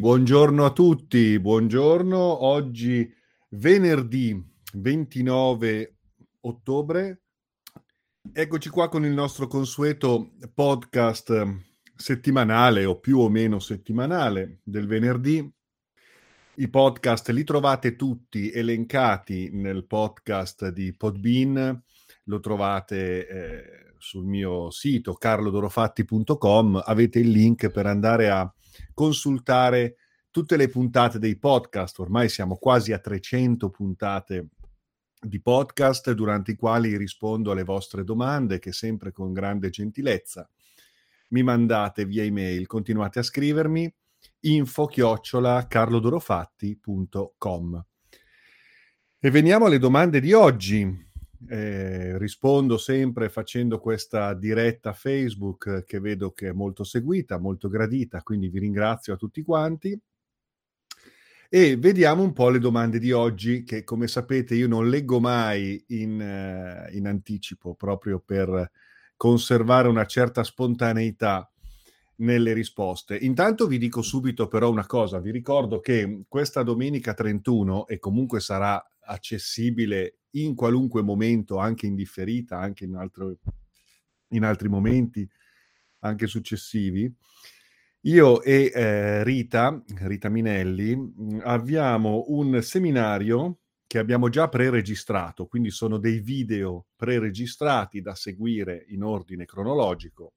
Buongiorno a tutti, buongiorno. Oggi venerdì 29 ottobre. Eccoci qua con il nostro consueto podcast settimanale o più o meno settimanale del venerdì. I podcast li trovate tutti elencati nel podcast di Podbean, lo trovate eh, sul mio sito carlodorofatti.com, avete il link per andare a consultare tutte le puntate dei podcast, ormai siamo quasi a 300 puntate di podcast durante i quali rispondo alle vostre domande che sempre con grande gentilezza mi mandate via email, continuate a scrivermi info chiocciola carlodorofatti.com. E veniamo alle domande di oggi. Eh, rispondo sempre facendo questa diretta Facebook che vedo che è molto seguita, molto gradita, quindi vi ringrazio a tutti quanti. E vediamo un po' le domande di oggi, che come sapete io non leggo mai in, uh, in anticipo, proprio per conservare una certa spontaneità nelle risposte. Intanto vi dico subito però una cosa, vi ricordo che questa domenica 31, e comunque sarà accessibile in qualunque momento, anche in differita, anche in, altro, in altri momenti, anche successivi, io e eh, Rita, Rita Minelli, mm, abbiamo un seminario che abbiamo già pre-registrato, quindi sono dei video pre-registrati da seguire in ordine cronologico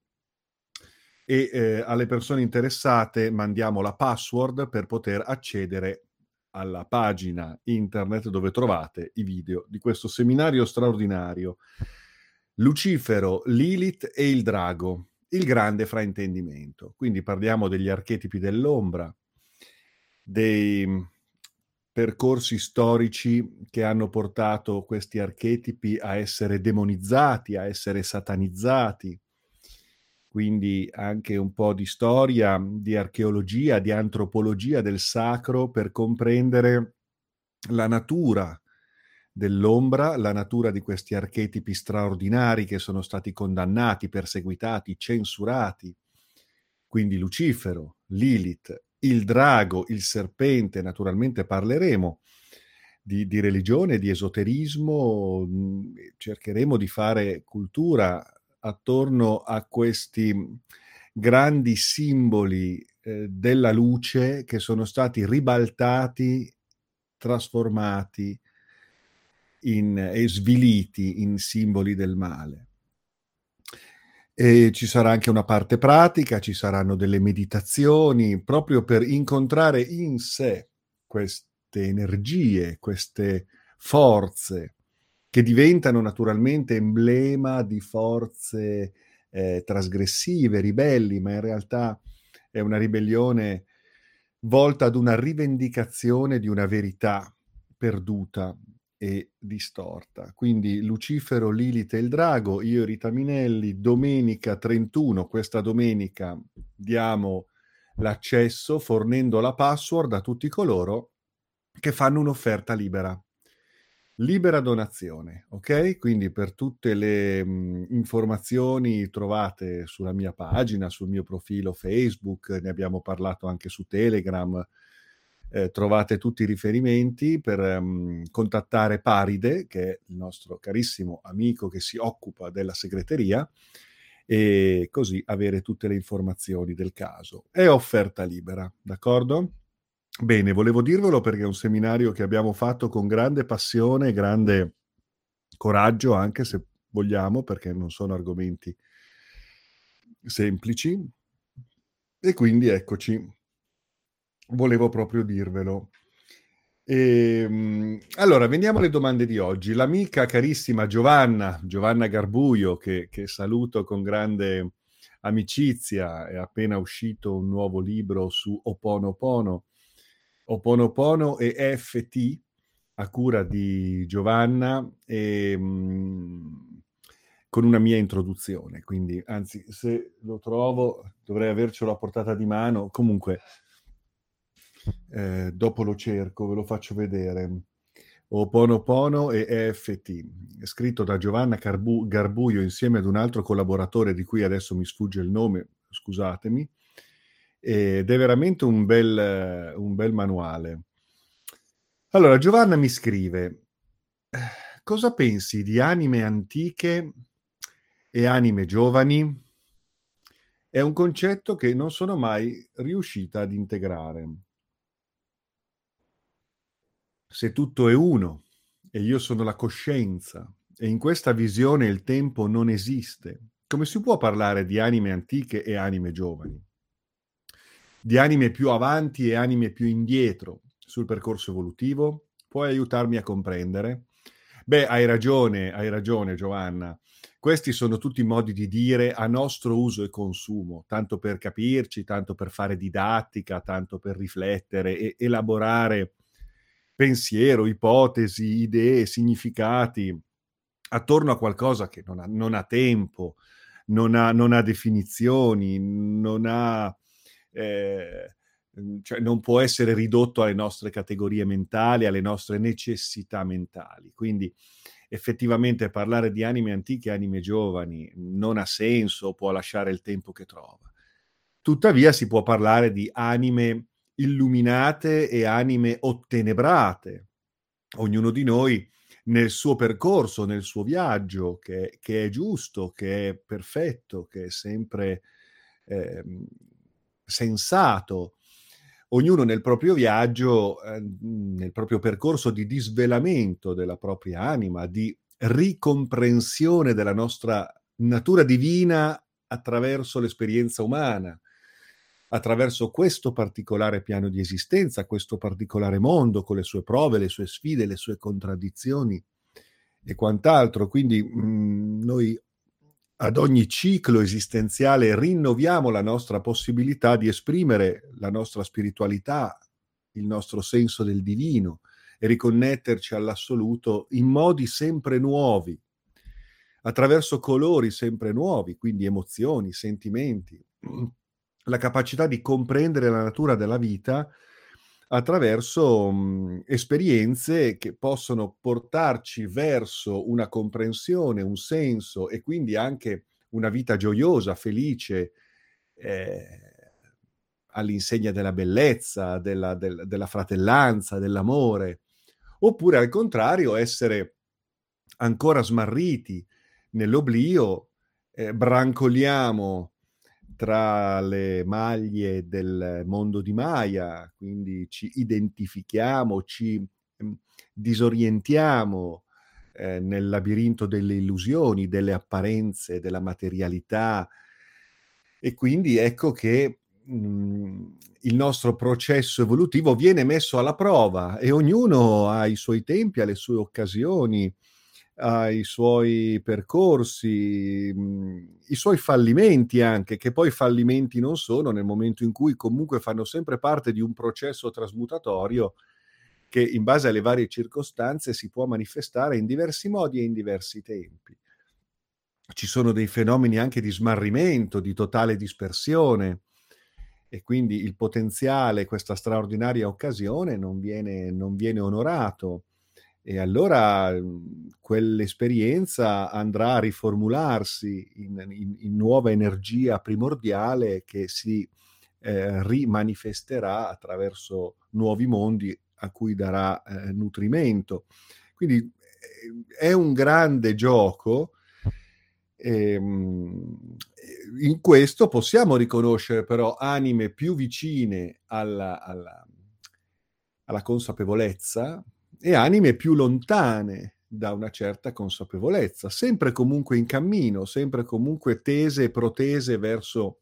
e eh, alle persone interessate mandiamo la password per poter accedere alla pagina internet dove trovate i video di questo seminario straordinario. Lucifero, Lilith e il drago, il grande fraintendimento. Quindi parliamo degli archetipi dell'ombra, dei percorsi storici che hanno portato questi archetipi a essere demonizzati, a essere satanizzati, quindi anche un po' di storia, di archeologia, di antropologia del sacro per comprendere la natura dell'ombra, la natura di questi archetipi straordinari che sono stati condannati, perseguitati, censurati. Quindi Lucifero, Lilith, il drago, il serpente, naturalmente parleremo di, di religione, di esoterismo, cercheremo di fare cultura attorno a questi grandi simboli eh, della luce che sono stati ribaltati, trasformati in, e sviliti in simboli del male. E ci sarà anche una parte pratica, ci saranno delle meditazioni proprio per incontrare in sé queste energie, queste forze che diventano naturalmente emblema di forze eh, trasgressive, ribelli, ma in realtà è una ribellione volta ad una rivendicazione di una verità perduta e distorta. Quindi Lucifero, Lilith e il Drago, io e Rita Minelli, domenica 31, questa domenica diamo l'accesso fornendo la password a tutti coloro che fanno un'offerta libera Libera donazione, ok? Quindi per tutte le mh, informazioni trovate sulla mia pagina, sul mio profilo Facebook, ne abbiamo parlato anche su Telegram, eh, trovate tutti i riferimenti per mh, contattare Paride, che è il nostro carissimo amico che si occupa della segreteria, e così avere tutte le informazioni del caso. È offerta libera, d'accordo? Bene, volevo dirvelo perché è un seminario che abbiamo fatto con grande passione grande coraggio, anche se vogliamo, perché non sono argomenti semplici. E quindi eccoci, volevo proprio dirvelo. E, ehm, allora, veniamo alle domande di oggi. L'amica carissima Giovanna, Giovanna Garbuio, che, che saluto con grande amicizia, è appena uscito un nuovo libro su Oponopono Oponopono e EFT a cura di Giovanna e, mh, mhmm, con una mia introduzione. Quindi, anzi, se lo trovo dovrei avercelo a portata di mano. Comunque, eh, dopo lo cerco, ve lo faccio vedere. Oponopono e EFT, scritto da Giovanna Carbu- Garbuio insieme ad un altro collaboratore di cui adesso mi sfugge il nome, scusatemi, ed è veramente un bel, un bel manuale. Allora, Giovanna mi scrive, cosa pensi di anime antiche e anime giovani? È un concetto che non sono mai riuscita ad integrare. Se tutto è uno e io sono la coscienza e in questa visione il tempo non esiste, come si può parlare di anime antiche e anime giovani? Di anime più avanti e anime più indietro sul percorso evolutivo? Puoi aiutarmi a comprendere? Beh, hai ragione, hai ragione Giovanna. Questi sono tutti modi di dire a nostro uso e consumo, tanto per capirci, tanto per fare didattica, tanto per riflettere e elaborare pensiero, ipotesi, idee, significati attorno a qualcosa che non ha, non ha tempo, non ha, non ha definizioni, non ha eh, mhmm, cioè non può essere ridotto alle nostre categorie mentali, alle nostre necessità mentali. Quindi effettivamente parlare di anime antiche e anime giovani non ha senso, può lasciare il tempo che trova. Tuttavia si può parlare di anime illuminate e anime ottenebrate. Ognuno di noi nel suo percorso, nel suo viaggio, che, che è giusto, che è perfetto, che è sempre eh, sensato, ognuno nel proprio viaggio, eh, nel proprio percorso di disvelamento della propria anima, di ricomprensione della nostra natura divina attraverso l'esperienza umana, attraverso questo particolare piano di esistenza, questo particolare mondo con le sue prove, le sue sfide, le sue contraddizioni e quant'altro. Quindi mh, mm, noi ad ogni ciclo esistenziale rinnoviamo la nostra possibilità di esprimere la nostra spiritualità, il nostro senso del divino e riconnetterci all'assoluto in modi sempre nuovi, attraverso colori sempre nuovi, quindi emozioni, sentimenti, la capacità di comprendere la natura della vita attraverso mh, esperienze che possono portarci verso una comprensione, un senso e quindi anche una vita gioiosa, felice, eh, all'insegna della bellezza, della, del, della fratellanza, dell'amore, oppure al contrario essere ancora smarriti nell'oblio, eh, brancoliamo tra le maglie del mondo di Maya, quindi ci identifichiamo, ci ehm, disorientiamo eh, nel labirinto delle illusioni, delle apparenze, della materialità. E quindi ecco che mh, mhmm, il nostro processo evolutivo viene messo alla prova e ognuno ha i suoi tempi, ha le sue occasioni ai suoi percorsi, mh, mhmm, i suoi fallimenti anche, che poi fallimenti non sono nel momento in cui comunque fanno sempre parte di un processo trasmutatorio che in base alle varie circostanze si può manifestare in diversi modi e in diversi tempi. Ci sono dei fenomeni anche di smarrimento, di totale dispersione e quindi il potenziale, questa straordinaria occasione non viene, non viene onorato e allora quell'esperienza andrà a riformularsi in, in, in nuova energia primordiale che si eh, rimanifesterà attraverso nuovi mondi a cui darà eh, nutrimento. Quindi eh, è un grande gioco. Ehm, in questo possiamo riconoscere però anime più vicine alla, alla, alla consapevolezza, e anime più lontane da una certa consapevolezza, sempre comunque in cammino, sempre comunque tese e protese verso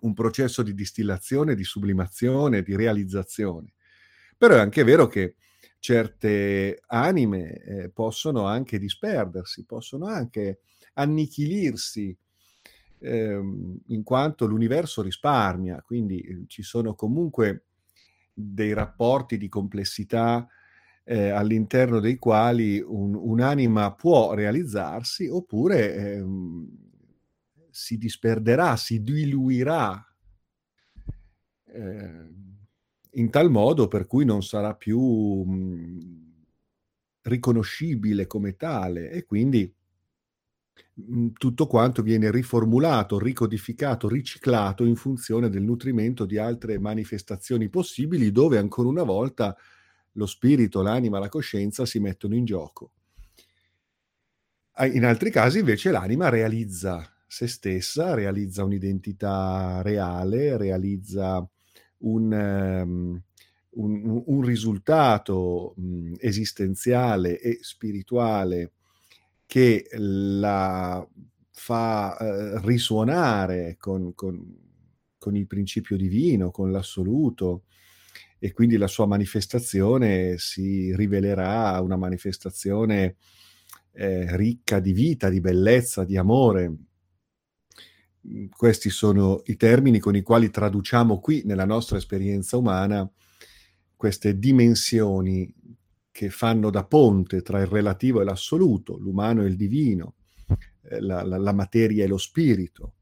un processo di distillazione, di sublimazione, di realizzazione. Però è anche vero che certe anime eh, possono anche disperdersi, possono anche annichilirsi, ehm, in quanto l'universo risparmia, quindi eh, ci sono comunque dei rapporti di complessità eh, all'interno dei quali un, un'anima può realizzarsi oppure ehm, si disperderà, si diluirà eh, in tal modo per cui non sarà più mh, riconoscibile come tale e quindi mhmm, tutto quanto viene riformulato, ricodificato, riciclato in funzione del nutrimento di altre manifestazioni possibili, dove ancora una volta lo spirito, l'anima, la coscienza si mettono in gioco. In altri casi invece l'anima realizza se stessa, realizza un'identità reale, realizza un, um, un, un risultato mh, esistenziale e spirituale che la fa eh, risuonare con, con, con, il principio divino, con l'assoluto, e quindi la sua manifestazione si rivelerà una manifestazione eh, ricca di vita, di bellezza, di amore. Questi sono i termini con i quali traduciamo qui nella nostra esperienza umana queste dimensioni che fanno da ponte tra il relativo e l'assoluto, l'umano e il divino, eh, la, la, la materia e lo spirito.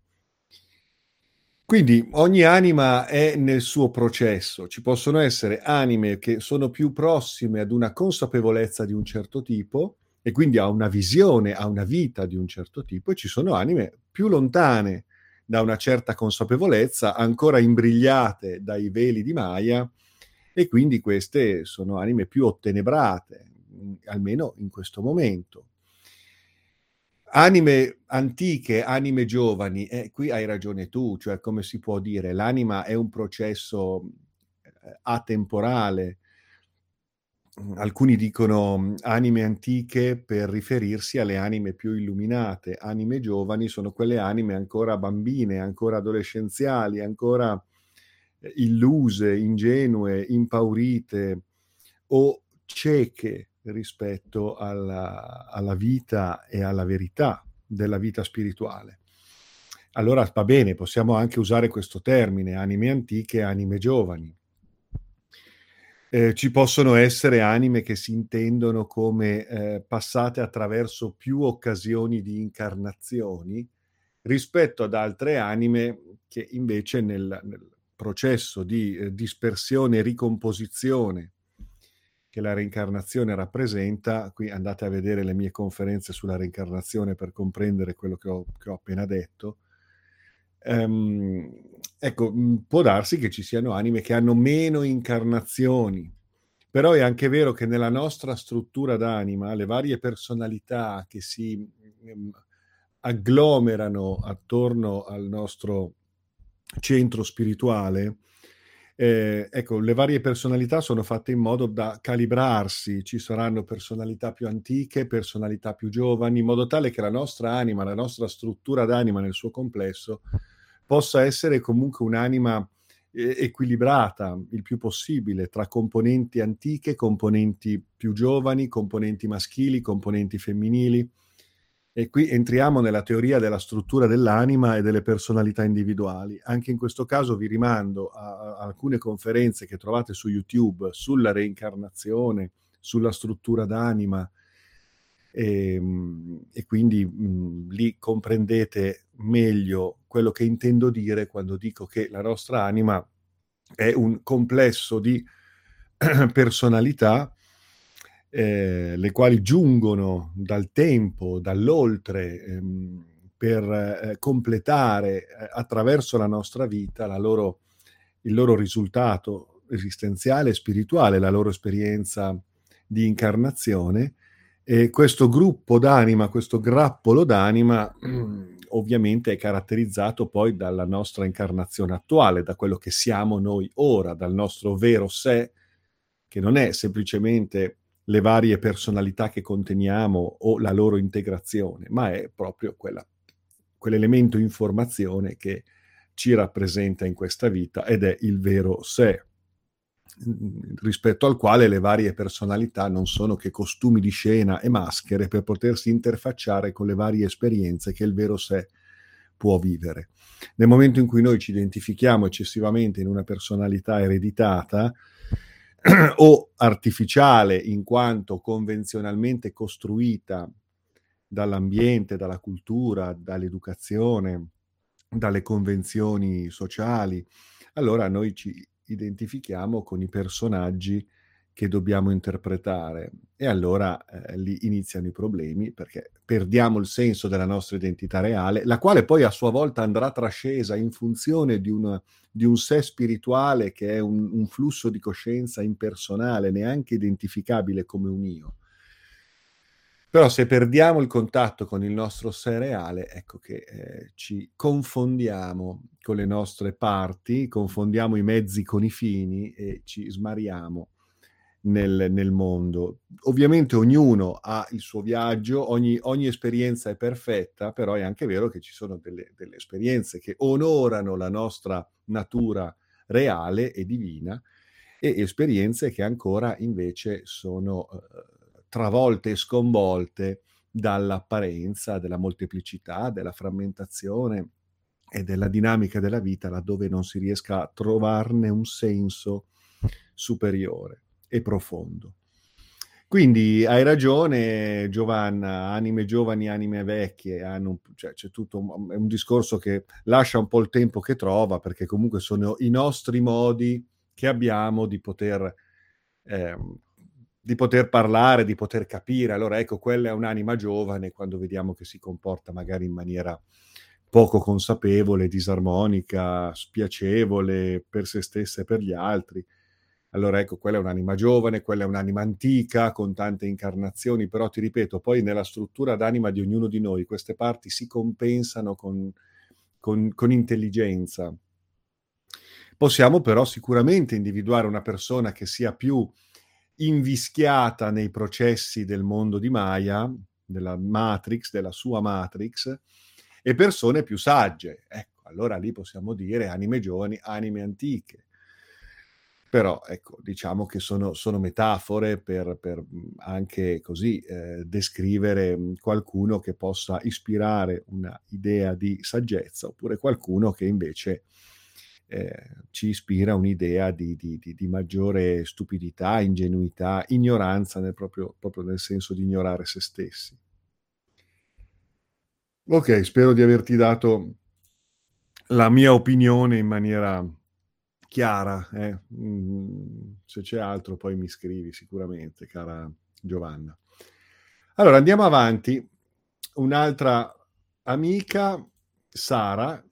Quindi ogni anima è nel suo processo, ci possono essere anime che sono più prossime ad una consapevolezza di un certo tipo e quindi a una visione, a una vita di un certo tipo, e ci sono anime più lontane da una certa consapevolezza, ancora imbrigliate dai veli di Maya, e quindi queste sono anime più ottenebrate, almeno in questo momento. Anime antiche, anime giovani, eh, qui hai ragione tu, cioè come si può dire, l'anima è un processo eh, atemporale. Alcuni dicono anime antiche per riferirsi alle anime più illuminate, anime giovani sono quelle anime ancora bambine, ancora adolescenziali, ancora illuse, ingenue, impaurite o cieche rispetto alla, alla vita e alla verità della vita spirituale. Allora va bene, possiamo anche usare questo termine, anime antiche, anime giovani. Eh, ci possono essere anime che si intendono come eh, passate attraverso più occasioni di incarnazioni rispetto ad altre anime che invece nel, nel processo di eh, dispersione e ricomposizione che la reincarnazione rappresenta, qui andate a vedere le mie conferenze sulla reincarnazione per comprendere quello che ho, che ho appena detto, um, ecco, può darsi che ci siano anime che hanno meno incarnazioni, però è anche vero che nella nostra struttura d'anima le varie personalità che si um, agglomerano attorno al nostro centro spirituale, eh, ecco, le varie personalità sono fatte in modo da calibrarsi, ci saranno personalità più antiche, personalità più giovani, in modo tale che la nostra anima, la nostra struttura d'anima nel suo complesso possa essere comunque un'anima equilibrata il più possibile tra componenti antiche, componenti più giovani, componenti maschili, componenti femminili e qui entriamo nella teoria della struttura dell'anima e delle personalità individuali. Anche in questo caso vi rimando a, alcune conferenze che trovate su YouTube sulla reincarnazione, sulla struttura d'anima, e, ehm, e quindi mh, lì comprendete meglio quello che intendo dire quando dico che la nostra anima è un complesso di personalità eh, le quali giungono dal tempo, dall'oltre, ehm, per eh, completare eh, attraverso la nostra vita la loro, il loro risultato esistenziale e spirituale, la loro esperienza di incarnazione. E questo gruppo d'anima, questo grappolo d'anima, ovviamente è caratterizzato poi dalla nostra incarnazione attuale, da quello che siamo noi ora, dal nostro vero sé, che non è semplicemente le varie personalità che conteniamo o la loro integrazione, ma è proprio quella, quell'elemento informazione che ci rappresenta in questa vita ed è il vero sé, rispetto al quale le varie personalità non sono che costumi di scena e maschere per potersi interfacciare con le varie esperienze che il vero sé può vivere. Nel momento in cui noi ci identifichiamo eccessivamente in una personalità ereditata, o artificiale in quanto convenzionalmente costruita dall'ambiente, dalla cultura, dall'educazione, dalle convenzioni sociali, allora noi ci identifichiamo con i personaggi che dobbiamo interpretare. E allora eh, lì iniziano i problemi perché perdiamo il senso della nostra identità reale, la quale poi a sua volta andrà trascesa in funzione di, una, di un sé spirituale che è un, un flusso di coscienza impersonale, neanche identificabile come un io. Però se perdiamo il contatto con il nostro sé reale, ecco che eh, ci confondiamo con le nostre parti, confondiamo i mezzi con i fini e ci smariamo nel, nel, mondo. Ovviamente ognuno ha il suo viaggio, ogni, ogni, esperienza è perfetta, però è anche vero che ci sono delle, delle, esperienze che onorano la nostra natura reale e divina e esperienze che ancora invece sono eh, travolte e sconvolte dall'apparenza, della molteplicità, della frammentazione e della dinamica della vita laddove non si riesca a trovarne un senso superiore e profondo. Quindi hai ragione Giovanna, anime giovani, anime vecchie, hanno, cioè, c'è tutto un, un, discorso che lascia un po' il tempo che trova, perché comunque sono i nostri modi che abbiamo di poter, eh, di poter parlare, di poter capire. Allora ecco, quella è un'anima giovane quando vediamo che si comporta magari in maniera poco consapevole, disarmonica, spiacevole per se stessa e per gli altri allora ecco, quella è un'anima giovane, quella è un'anima antica con tante incarnazioni, però ti ripeto, poi nella struttura d'anima di ognuno di noi queste parti si compensano con, con, con intelligenza. Possiamo però sicuramente individuare una persona che sia più invischiata nei processi del mondo di Maya, della Matrix, della sua Matrix, e persone più sagge. Ecco, allora lì possiamo dire anime giovani, anime antiche però ecco, diciamo che sono, sono metafore per, per, mhmm, anche così eh, descrivere mhmm, qualcuno che possa ispirare un'idea di saggezza oppure qualcuno che invece eh, ci ispira un'idea di, di, di, di, maggiore stupidità, ingenuità, ignoranza nel proprio, proprio nel senso di ignorare se stessi. Ok, spero di averti dato la mia opinione in maniera chiara. Eh? Mm, se c'è altro poi mi scrivi sicuramente, cara Giovanna. Allora andiamo avanti. Un'altra amica, Sara,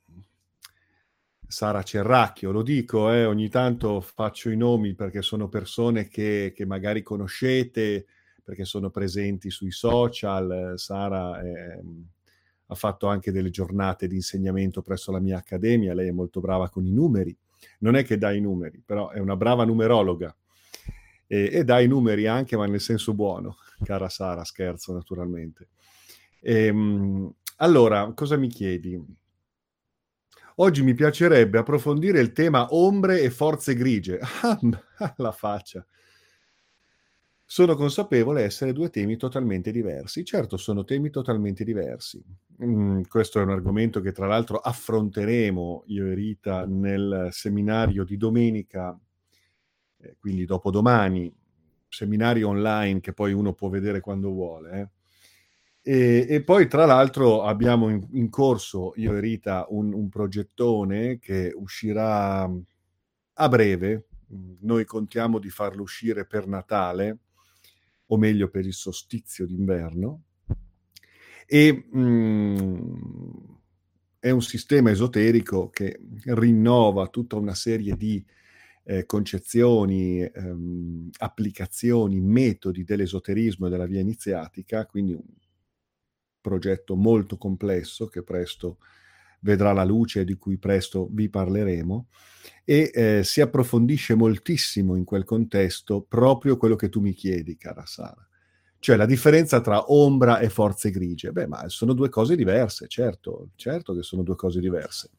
Sara Cerracchio, lo dico, eh, ogni tanto faccio i nomi perché sono persone che, che, magari conoscete, perché sono presenti sui social. Sara eh, ha fatto anche delle giornate di insegnamento presso la mia accademia, lei è molto brava con i numeri non è che dà i numeri, però è una brava numerologa e, e dà i numeri anche, ma nel senso buono, cara Sara, scherzo naturalmente. E, ehm, allora, cosa mi chiedi? Oggi mi piacerebbe approfondire il tema ombre e forze grigie. Ah, la faccia. Sono consapevole essere due temi totalmente diversi. Certo, sono temi totalmente diversi. Mm, questo è un argomento che tra l'altro affronteremo io e Rita nel seminario di domenica, eh, quindi dopodomani, seminario online che poi uno può vedere quando vuole. Eh. E, e, poi tra l'altro abbiamo in, in corso io e Rita un, un progettone che uscirà a breve. Noi contiamo di farlo uscire per Natale o meglio per il solstizio d'inverno, e mh, mm, è un sistema esoterico che rinnova tutta una serie di eh, concezioni, ehm, applicazioni, metodi dell'esoterismo e della via iniziatica, quindi un progetto molto complesso che presto vedrà la luce di cui presto vi parleremo e eh, si approfondisce moltissimo in quel contesto proprio quello che tu mi chiedi, cara Sara. Cioè la differenza tra ombra e forze grigie. Beh, ma sono due cose diverse, certo, certo che sono due cose diverse.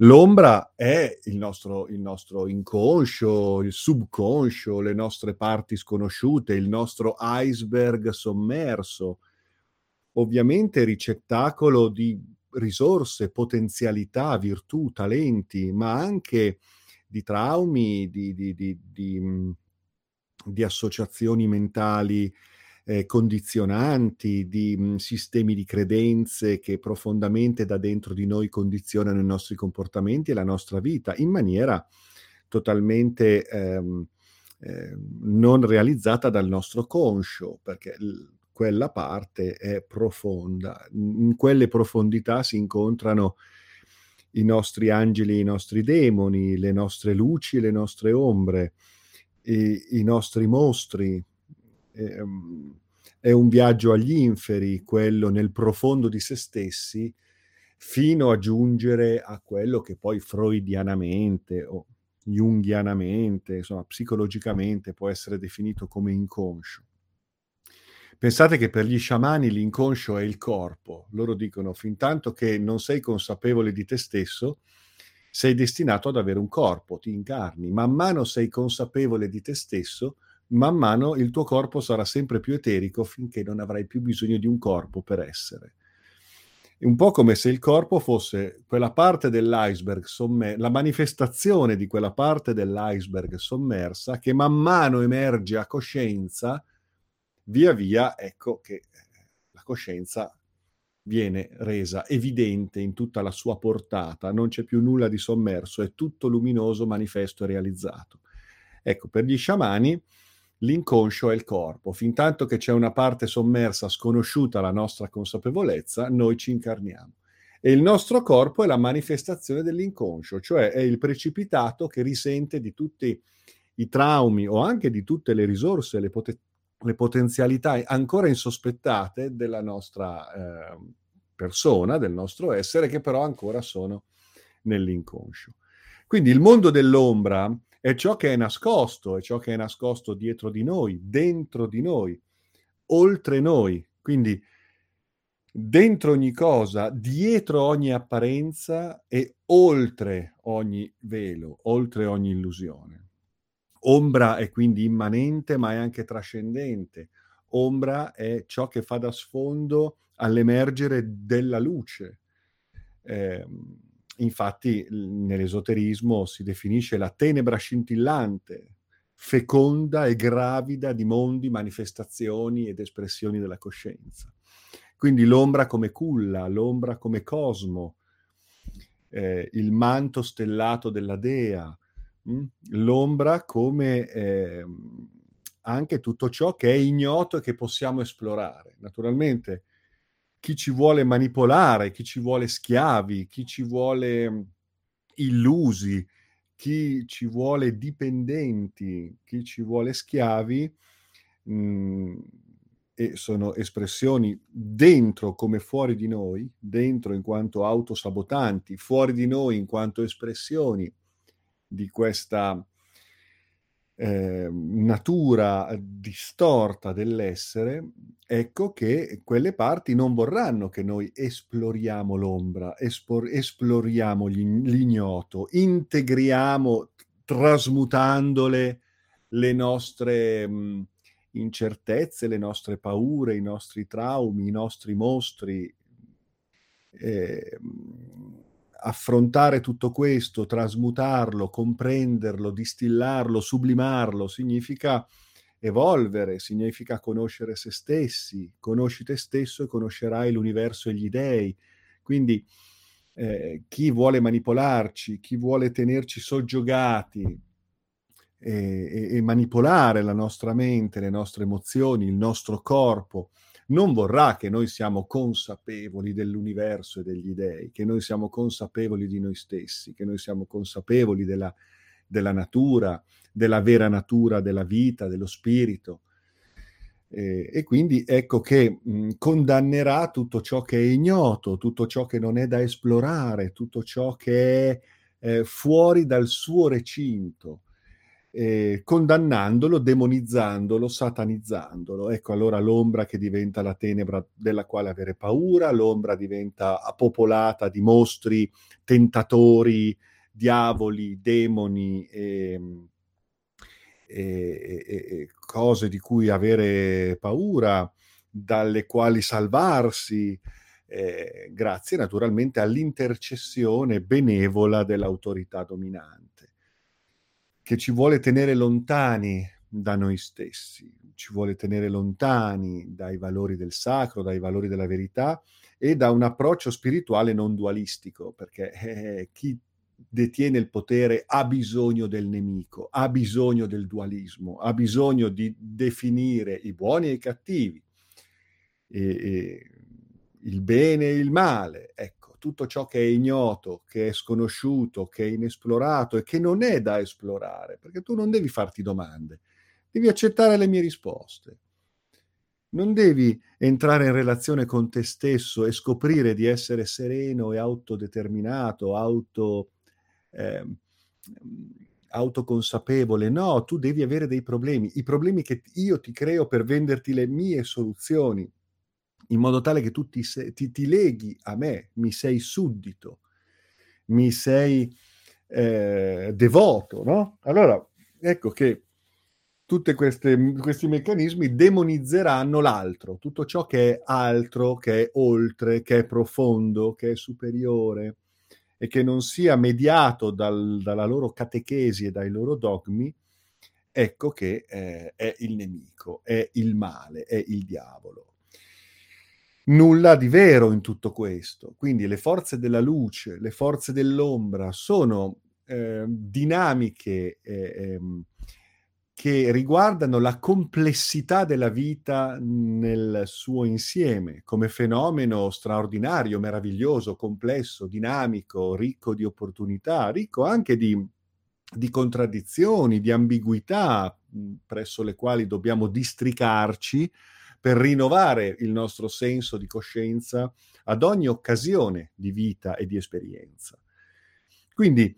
L'ombra è il nostro, il nostro inconscio, il subconscio, le nostre parti sconosciute, il nostro iceberg sommerso, ovviamente ricettacolo di risorse, potenzialità, virtù, talenti, ma anche di traumi, di, di, di, di mhmm, associazioni mentali eh, condizionanti, di mh, mhmm, sistemi di credenze che profondamente da dentro di noi condizionano i nostri comportamenti e la nostra vita in maniera totalmente ehm, eh, non realizzata dal nostro conscio, perché l- quella parte è profonda. In quelle profondità si incontrano i nostri angeli i nostri demoni, le nostre luci le nostre ombre, i, i nostri mostri. Eh, è un viaggio agli inferi, quello nel profondo di se stessi, fino a giungere a quello che poi freudianamente o junghianamente, insomma, psicologicamente può essere definito come inconscio. Pensate che per gli sciamani l'inconscio è il corpo. Loro dicono, fin tanto che non sei consapevole di te stesso, sei destinato ad avere un corpo, ti incarni. Man mano sei consapevole di te stesso, man mano il tuo corpo sarà sempre più eterico finché non avrai più bisogno di un corpo per essere. È un po' come se il corpo fosse quella parte dell'iceberg, sommer- la manifestazione di quella parte dell'iceberg sommersa che man mano emerge a coscienza via via ecco che eh, la coscienza viene resa evidente in tutta la sua portata, non c'è più nulla di sommerso, è tutto luminoso, manifesto e realizzato. Ecco, per gli sciamani l'inconscio è il corpo, fin tanto che c'è una parte sommersa sconosciuta alla nostra consapevolezza, noi ci incarniamo. E il nostro corpo è la manifestazione dell'inconscio, cioè è il precipitato che risente di tutti i traumi o anche di tutte le risorse, le, pot- le potenzialità ancora insospettate della nostra eh, persona, del nostro essere, che però ancora sono nell'inconscio. Quindi il mondo dell'ombra è ciò che è nascosto, è ciò che è nascosto dietro di noi, dentro di noi, oltre noi. Quindi dentro ogni cosa, dietro ogni apparenza e oltre ogni velo, oltre ogni illusione. Ombra è quindi immanente, ma è anche trascendente. Ombra è ciò che fa da sfondo all'emergere della luce. Eh, infatti, nell'esoterismo si definisce la tenebra scintillante, feconda e gravida di mondi, manifestazioni ed espressioni della coscienza. Quindi l'ombra come culla, l'ombra come cosmo, eh, il manto stellato della dea? L'ombra come eh, anche tutto ciò che è ignoto e che possiamo esplorare. Naturalmente chi ci vuole manipolare, chi ci vuole schiavi, chi ci vuole illusi, chi ci vuole dipendenti, chi ci vuole schiavi, mh, e sono espressioni dentro come fuori di noi, dentro in quanto autosabotanti, fuori di noi in quanto espressioni di questa eh, natura distorta dell'essere, ecco che quelle parti non vorranno che noi esploriamo l'ombra, espor- esploriamo l'ignoto, integriamo trasmutandole le nostre mh, incertezze, le nostre paure, i nostri traumi, i nostri mostri. Eh, affrontare tutto questo, trasmutarlo, comprenderlo, distillarlo, sublimarlo, significa evolvere, significa conoscere se stessi, conosci te stesso e conoscerai l'universo e gli dèi. Quindi eh, chi vuole manipolarci, chi vuole tenerci soggiogati e, e, e manipolare la nostra mente, le nostre emozioni, il nostro corpo, non vorrà che noi siamo consapevoli dell'universo e degli dei, che noi siamo consapevoli di noi stessi, che noi siamo consapevoli della, della natura, della vera natura della vita, dello spirito. Eh, e quindi ecco che mh, condannerà tutto ciò che è ignoto, tutto ciò che non è da esplorare, tutto ciò che è eh, fuori dal suo recinto eh, condannandolo, demonizzandolo, satanizzandolo. Ecco allora l'ombra che diventa la tenebra della quale avere paura, l'ombra diventa popolata di mostri, tentatori, diavoli, demoni e, e, e cose di cui avere paura, dalle quali salvarsi. Eh, grazie naturalmente all'intercessione benevola dell'autorità dominante che ci vuole tenere lontani da noi stessi, ci vuole tenere lontani dai valori del sacro, dai valori della verità e da un approccio spirituale non dualistico, perché eh, chi detiene il potere ha bisogno del nemico, ha bisogno del dualismo, ha bisogno di definire i buoni e i cattivi, e, e il bene e il male. Ecco, tutto ciò che è ignoto, che è sconosciuto, che è inesplorato e che non è da esplorare, perché tu non devi farti domande, devi accettare le mie risposte. Non devi entrare in relazione con te stesso e scoprire di essere sereno e autodeterminato, auto, eh, autoconsapevole. No, tu devi avere dei problemi, i problemi che io ti creo per venderti le mie soluzioni, in modo tale che tu ti, ti, ti leghi a me, mi sei suddito, mi sei eh, devoto, no? Allora, ecco che tutti questi meccanismi demonizzeranno l'altro, tutto ciò che è altro, che è oltre, che è profondo, che è superiore e che non sia mediato dal, dalla loro catechesi e dai loro dogmi, ecco che eh, è il nemico, è il male, è il diavolo. Nulla di vero in tutto questo. Quindi le forze della luce, le forze dell'ombra sono eh, dinamiche. Eh, ehm, che riguardano la complessità della vita nel suo insieme, come fenomeno straordinario, meraviglioso, complesso, dinamico, ricco di opportunità, ricco anche di, di contraddizioni, di ambiguità presso le quali dobbiamo districarci per rinnovare il nostro senso di coscienza ad ogni occasione di vita e di esperienza. Quindi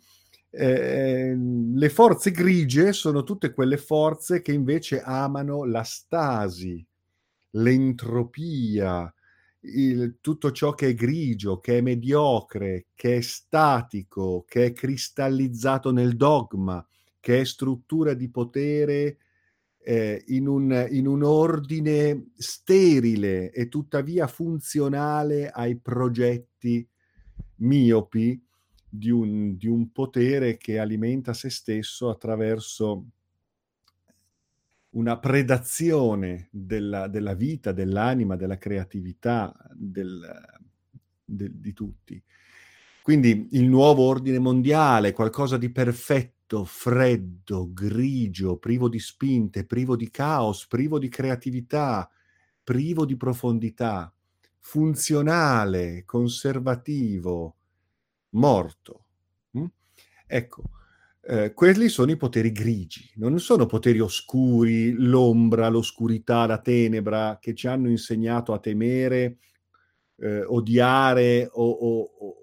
eh, le forze grigie sono tutte quelle forze che invece amano la stasi, l'entropia, il, tutto ciò che è grigio, che è mediocre, che è statico, che è cristallizzato nel dogma, che è struttura di potere eh, in, un, in un ordine sterile e tuttavia funzionale ai progetti miopi di un, di un potere che alimenta se stesso attraverso una predazione della, della vita, dell'anima, della creatività del, de, di tutti. Quindi il nuovo ordine mondiale, qualcosa di perfetto, freddo, grigio, privo di spinte, privo di caos, privo di creatività, privo di profondità, funzionale, conservativo, morto. Mm? Ecco, eh, quelli sono i poteri grigi, non sono poteri oscuri, l'ombra, l'oscurità, la tenebra che ci hanno insegnato a temere, eh, odiare o, o, o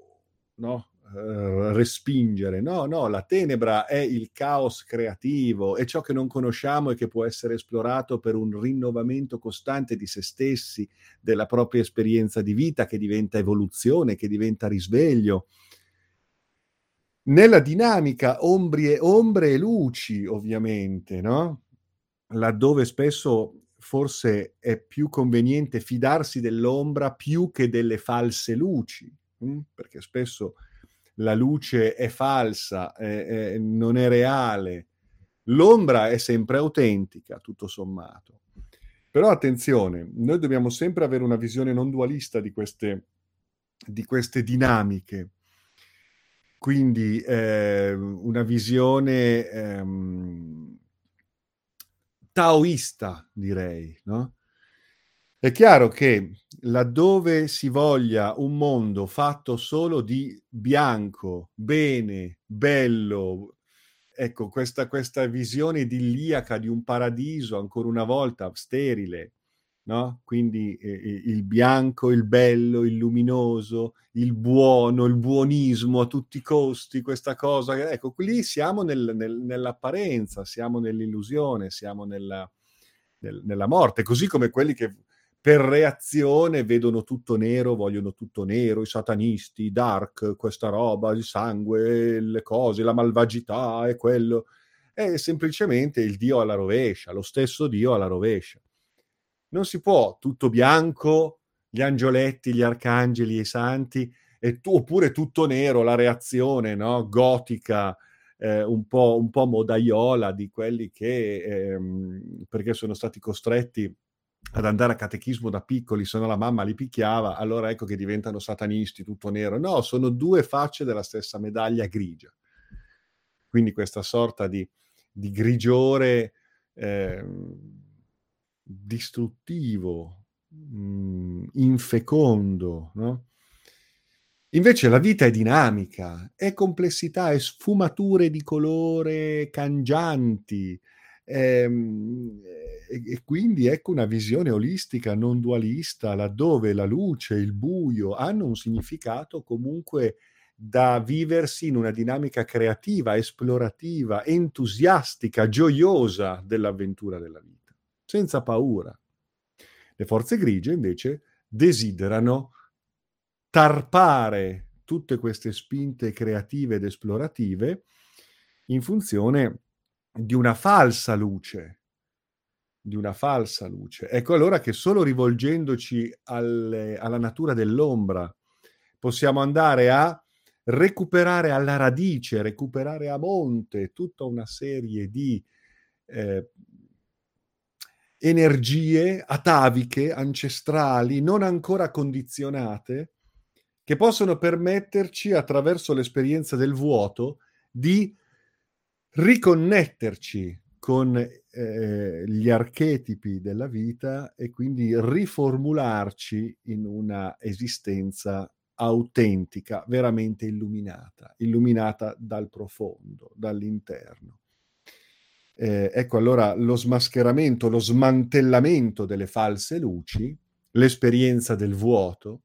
no? Uh, respingere. No, no, la tenebra è il caos creativo, è ciò che non conosciamo e che può essere esplorato per un rinnovamento costante di se stessi, della propria esperienza di vita che diventa evoluzione, che diventa risveglio nella dinamica ombrie, ombre e luci, ovviamente, no? Laddove spesso forse è più conveniente fidarsi dell'ombra più che delle false luci, mh? Hm? perché spesso la luce è falsa, è, è, non è reale. L'ombra è sempre autentica, tutto sommato. Però attenzione, noi dobbiamo sempre avere una visione non dualista di queste, di queste dinamiche quindi eh, una visione ehm, taoista, direi, no? È chiaro che laddove si voglia un mondo fatto solo di bianco, bene, bello, ecco, questa, questa visione idilliaca di un paradiso, ancora una volta sterile, no? Quindi eh, eh, il bianco, il bello, il luminoso, il buono, il buonismo a tutti i costi, questa cosa. Ecco, lì siamo nel, nel, nell'apparenza, siamo nell'illusione, siamo nella, nel, nella morte, così come quelli che per reazione vedono tutto nero, vogliono tutto nero, i satanisti, dark, questa roba, il sangue, le cose, la malvagità e quello. È semplicemente il Dio alla rovescia, lo stesso Dio alla rovescia non si può tutto bianco, gli angioletti, gli arcangeli, i santi, tu, oppure tutto nero, la reazione no? gotica, eh, un, po', un po' modaiola di quelli che, ehm, perché sono stati costretti ad andare a catechismo da piccoli, se no la mamma li picchiava, allora ecco che diventano satanisti, tutto nero. No, sono due facce della stessa medaglia grigia. Quindi questa sorta di, di grigiore eh, distruttivo, mh, mm, infecondo, no? Invece la vita è dinamica, è complessità, è sfumature di colore cangianti, ehm, e, e, quindi ecco una visione olistica, non dualista, laddove la luce, il buio hanno un significato comunque da viversi in una dinamica creativa, esplorativa, entusiastica, gioiosa dell'avventura della vita, senza paura. Le forze grigie invece desiderano tarpare tutte queste spinte creative ed esplorative in funzione di una falsa luce, di una falsa luce. Ecco allora che solo rivolgendoci alle, alla natura dell'ombra possiamo andare a recuperare alla radice, recuperare a monte tutta una serie di eh, energie ataviche, ancestrali, non ancora condizionate, che possono permetterci, attraverso l'esperienza del vuoto, di riconnetterci con eh, gli archetipi della vita e quindi riformularci in una esistenza autentica, veramente illuminata, illuminata dal profondo, dall'interno. Eh, ecco allora lo smascheramento, lo smantellamento delle false luci, l'esperienza del vuoto,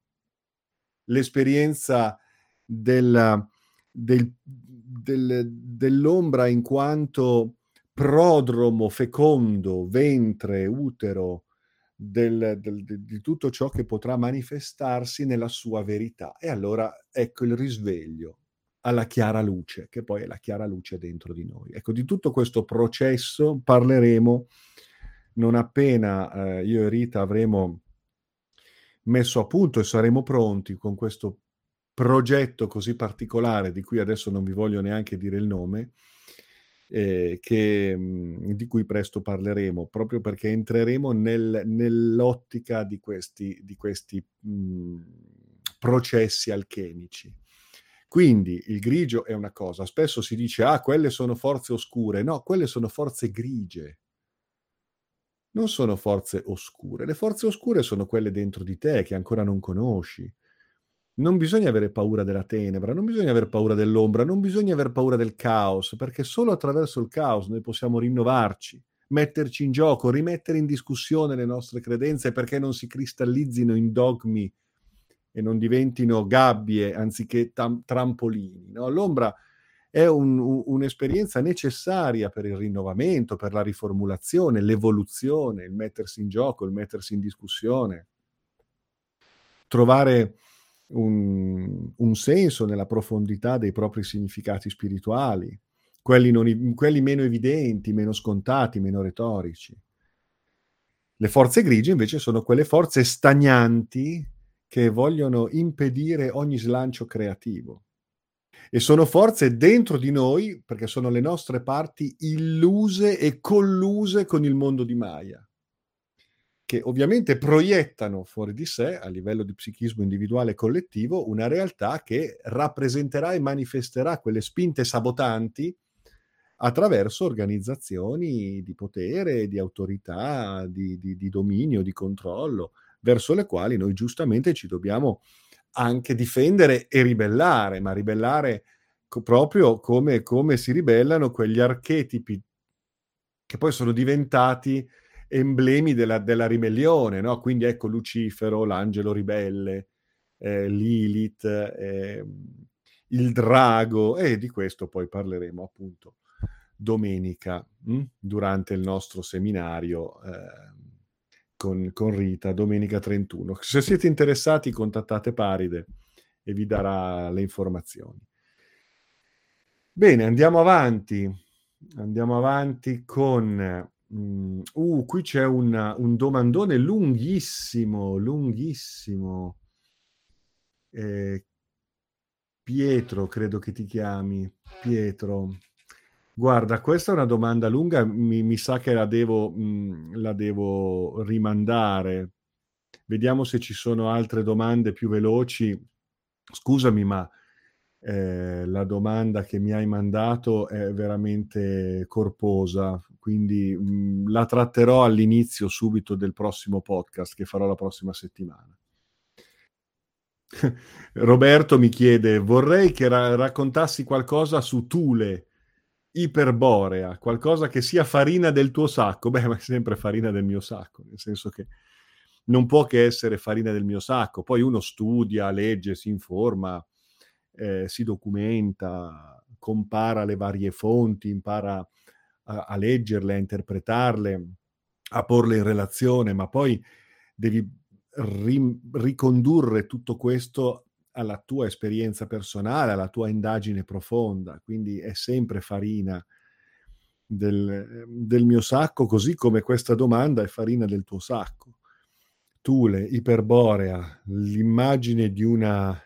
l'esperienza del, del, del, dell'ombra in quanto prodromo fecondo, ventre, utero, del, del, di tutto ciò che potrà manifestarsi nella sua verità. E allora ecco il risveglio alla chiara luce, che poi è la chiara luce dentro di noi. Ecco, di tutto questo processo parleremo non appena eh, io e Rita avremo messo a punto e saremo pronti con questo progetto così particolare di cui adesso non vi voglio neanche dire il nome, eh, che, mh, di cui presto parleremo, proprio perché entreremo nel, nell'ottica di questi, di questi mh, processi alchemici. Quindi il grigio è una cosa, spesso si dice, ah, quelle sono forze oscure, no, quelle sono forze grigie non sono forze oscure. Le forze oscure sono quelle dentro di te che ancora non conosci. Non bisogna avere paura della tenebra, non bisogna avere paura dell'ombra, non bisogna avere paura del caos, perché solo attraverso il caos noi possiamo rinnovarci, metterci in gioco, rimettere in discussione le nostre credenze perché non si cristallizzino in dogmi e non diventino gabbie anziché tam- trampolini. No? L'ombra è un, un, un'esperienza necessaria per il rinnovamento, per la riformulazione, l'evoluzione, il mettersi in gioco, il mettersi in discussione, trovare un, un senso nella profondità dei propri significati spirituali, quelli, non, quelli meno evidenti, meno scontati, meno retorici. Le forze grigie invece sono quelle forze stagnanti che vogliono impedire ogni slancio creativo e sono forze dentro di noi, perché sono le nostre parti illuse e colluse con il mondo di Maya, che ovviamente proiettano fuori di sé, a livello di psichismo individuale e collettivo, una realtà che rappresenterà e manifesterà quelle spinte sabotanti attraverso organizzazioni di potere, di autorità, di, di, di dominio, di controllo, verso le quali noi giustamente ci dobbiamo anche difendere e ribellare, ma ribellare co- proprio come, come si ribellano quegli archetipi che poi sono diventati emblemi della, della ribellione, no? Quindi ecco Lucifero, l'angelo ribelle, eh, Lilith, eh, il drago, e di questo poi parleremo appunto domenica mh? Hm, durante il nostro seminario. Eh, con, con Rita domenica 31. Se siete interessati contattate Paride e vi darà le informazioni. Bene, andiamo avanti. Andiamo avanti con... Mm, uh, qui c'è un, un, domandone lunghissimo, lunghissimo. Eh, Pietro, credo che ti chiami. Pietro. Guarda, questa è una domanda lunga, mi, mi sa che la devo, mh, mm, la devo rimandare. Vediamo se ci sono altre domande più veloci. Scusami, ma eh, la domanda che mi hai mandato è veramente corposa, quindi mh, mm, la tratterò all'inizio subito del prossimo podcast che farò la prossima settimana. Roberto mi chiede, vorrei che ra- raccontassi qualcosa su Tule, iperborea, qualcosa che sia farina del tuo sacco. Beh, ma è sempre farina del mio sacco, nel senso che non può che essere farina del mio sacco. Poi uno studia, legge, si informa, eh, si documenta, compara le varie fonti, impara a, a leggerle, a interpretarle, a porle in relazione, ma poi devi ri- ricondurre tutto questo alla tua esperienza personale, alla tua indagine profonda, quindi è sempre farina del, del, mio sacco, così come questa domanda è farina del tuo sacco. Tule, Iperborea, l'immagine di una,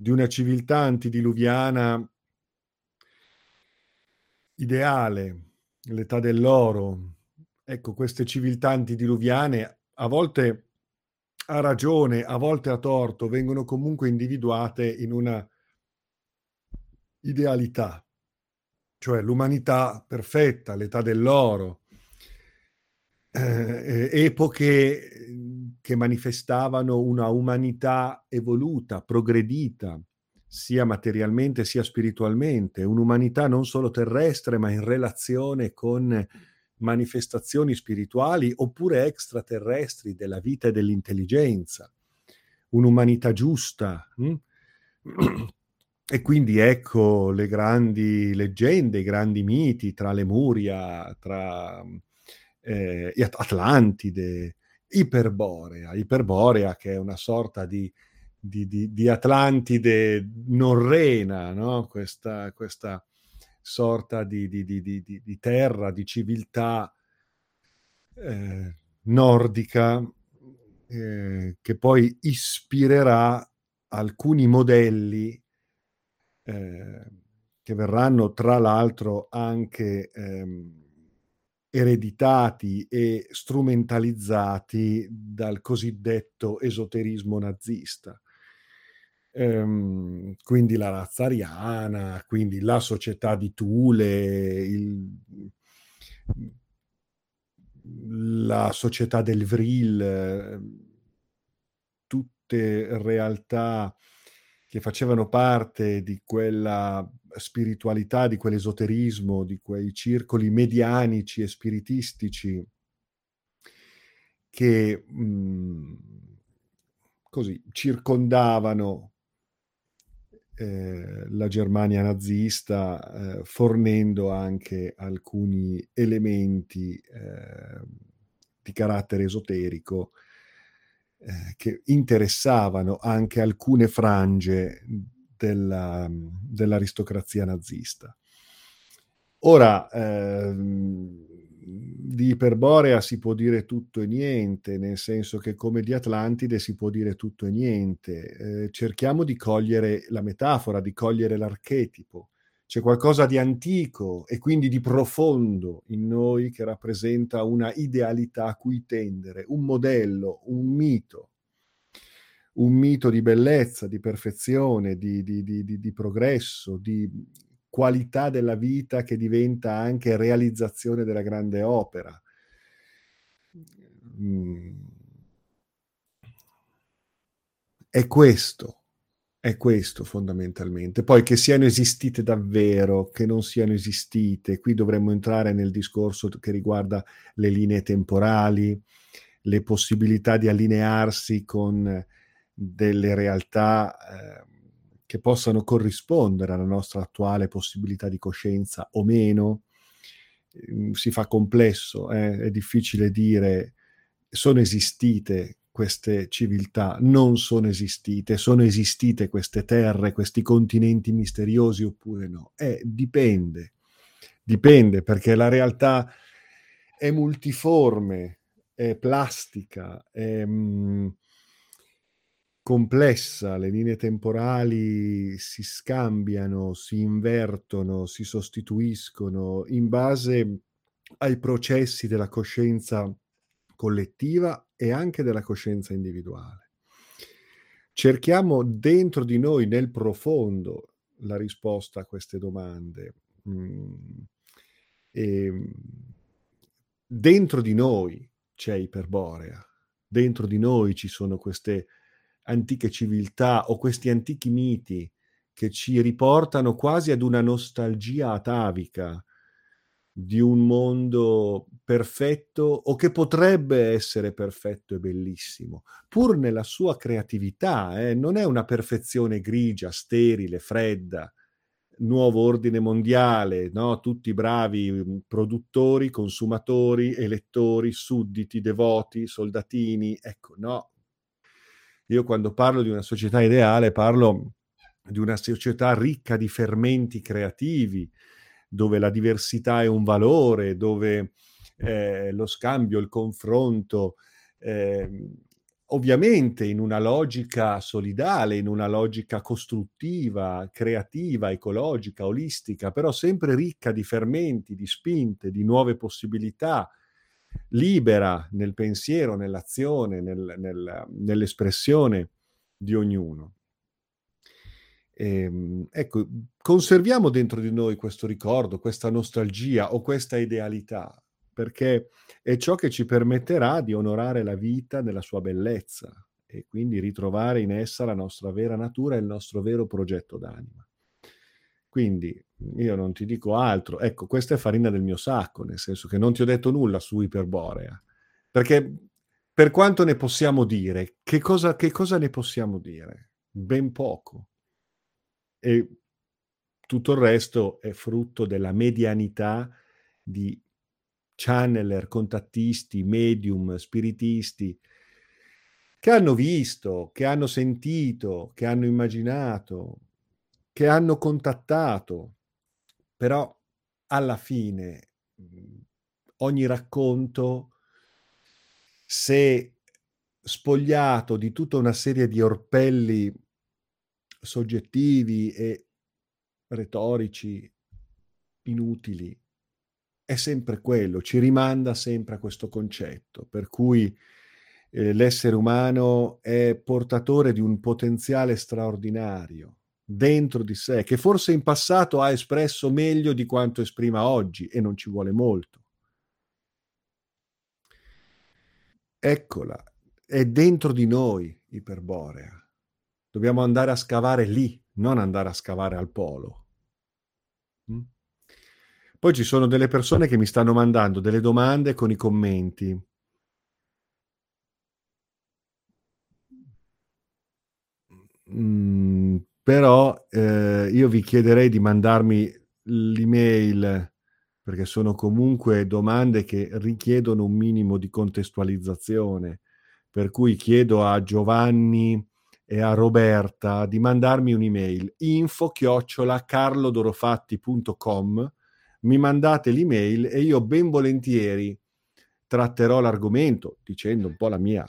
di una civiltà antidiluviana ideale, l'età dell'oro. Ecco, queste civiltà antidiluviane a volte a ragione, a volte a torto, vengono comunque individuate in una idealità, cioè l'umanità perfetta, l'età dell'oro, eh, epoche che manifestavano una umanità evoluta, progredita, sia materialmente sia spiritualmente, un'umanità non solo terrestre, ma in relazione con manifestazioni spirituali oppure extraterrestri della vita e dell'intelligenza, un'umanità giusta. Hm? E quindi ecco le grandi leggende, i grandi miti tra Lemuria, tra eh, Atlantide, Iperborea, Iperborea che è una sorta di, di, di, di Atlantide norrena, no? questa, questa sorta di, terra, di civiltà eh, nordica eh, che poi ispirerà alcuni modelli eh, che verranno tra l'altro anche ehm, ereditati e strumentalizzati dal cosiddetto esoterismo nazista. Ehm, quindi la razza ariana, quindi la società di Thule, il, la società del Vril, ehm, tutte realtà che facevano parte di quella spiritualità, di quell'esoterismo, di quei circoli medianici e spiritistici che mh, mhmm, così circondavano eh, la Germania nazista, eh, fornendo anche alcuni elementi eh, di carattere esoterico eh, che interessavano anche alcune frange della, dell'aristocrazia nazista. Ora, ehm, di Iperborea si può dire tutto e niente, nel senso che come di Atlantide si può dire tutto e niente. Eh, cerchiamo di cogliere la metafora, di cogliere l'archetipo. C'è qualcosa di antico e quindi di profondo in noi che rappresenta una idealità a cui tendere, un modello, un mito, un mito di bellezza, di perfezione, di, di, di, di progresso, di qualità della vita che diventa anche realizzazione della grande opera. Mm. È questo, è questo fondamentalmente. Poi che siano esistite davvero, che non siano esistite, qui dovremmo entrare nel discorso che riguarda le linee temporali, le possibilità di allinearsi con delle realtà eh, che possano corrispondere alla nostra attuale possibilità di coscienza o meno. Ehm, si fa complesso, eh? è difficile dire sono esistite queste civiltà, non sono esistite, sono esistite queste terre, questi continenti misteriosi oppure no. Eh, dipende, dipende perché la realtà è multiforme, è plastica, è, mh, complessa, le linee temporali si scambiano, si invertono, si sostituiscono in base ai processi della coscienza collettiva e anche della coscienza individuale. Cerchiamo dentro di noi, nel profondo, la risposta a queste domande. Mm. E ehm, dentro di noi c'è Iperborea, dentro di noi ci sono queste antiche civiltà o questi antichi miti che ci riportano quasi ad una nostalgia atavica di un mondo perfetto o che potrebbe essere perfetto e bellissimo, pur nella sua creatività, eh? non è una perfezione grigia, sterile, fredda, nuovo ordine mondiale, no? tutti bravi mm, produttori, consumatori, elettori, sudditi, devoti, soldatini, ecco, no. Io quando parlo di una società ideale parlo di una società ricca di fermenti creativi, dove la diversità è un valore, dove eh, lo scambio, il confronto, eh, ovviamente in una logica solidale, in una logica costruttiva, creativa, ecologica, olistica, però sempre ricca di fermenti, di spinte, di nuove possibilità, libera nel pensiero, nell'azione, nel, nel, nell'espressione di ognuno. E, ehm, ecco, conserviamo dentro di noi questo ricordo, questa nostalgia o questa idealità, perché è ciò che ci permetterà di onorare la vita nella sua bellezza e quindi ritrovare in essa la nostra vera natura e il nostro vero progetto d'anima. Quindi io non ti dico altro, ecco, questa è farina del mio sacco, nel senso che non ti ho detto nulla su Iperborea, perché per quanto ne possiamo dire, che cosa, che cosa ne possiamo dire? Ben poco. E tutto il resto è frutto della medianità di channeler, contattisti, medium, spiritisti, che hanno visto, che hanno sentito, che hanno immaginato, che hanno contattato, però alla fine ogni racconto, se spogliato di tutta una serie di orpelli soggettivi e retorici inutili, è sempre quello, ci rimanda sempre a questo concetto, per cui eh, l'essere umano è portatore di un potenziale straordinario dentro di sé, che forse in passato ha espresso meglio di quanto esprima oggi e non ci vuole molto. Eccola, è dentro di noi Iperborea. Dobbiamo andare a scavare lì, non andare a scavare al polo. Mm? Poi ci sono delle persone che mi stanno mandando delle domande con i commenti. Mm, però eh, io vi chiederei di mandarmi l'email perché sono comunque domande che richiedono un minimo di contestualizzazione. Per cui chiedo a Giovanni e a Roberta di mandarmi un'email info chiocciola carlodorofatti.com mi mandate l'email e io ben volentieri tratterò l'argomento dicendo un po' la mia.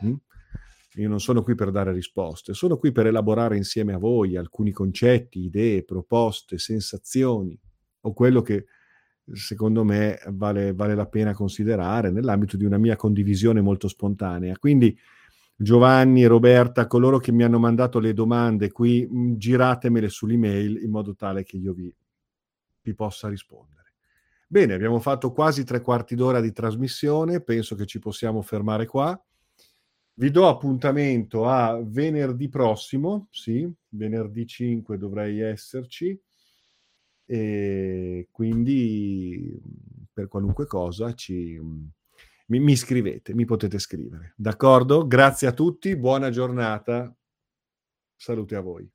Hm? Io non sono qui per dare risposte, sono qui per elaborare insieme a voi alcuni concetti, idee, proposte, sensazioni o quello che secondo me vale, vale la pena considerare nell'ambito di una mia condivisione molto spontanea. Quindi Giovanni, Roberta, coloro che mi hanno mandato le domande qui, giratemele sull'email in modo tale che io vi vi possa rispondere. Bene, abbiamo fatto quasi tre quarti d'ora di trasmissione, penso che ci possiamo fermare qua. Vi do appuntamento a venerdì prossimo, sì, venerdì 5 dovrei esserci, e quindi per qualunque cosa ci, mi, mi scrivete, mi potete scrivere. D'accordo? Grazie a tutti, buona giornata, salute a voi.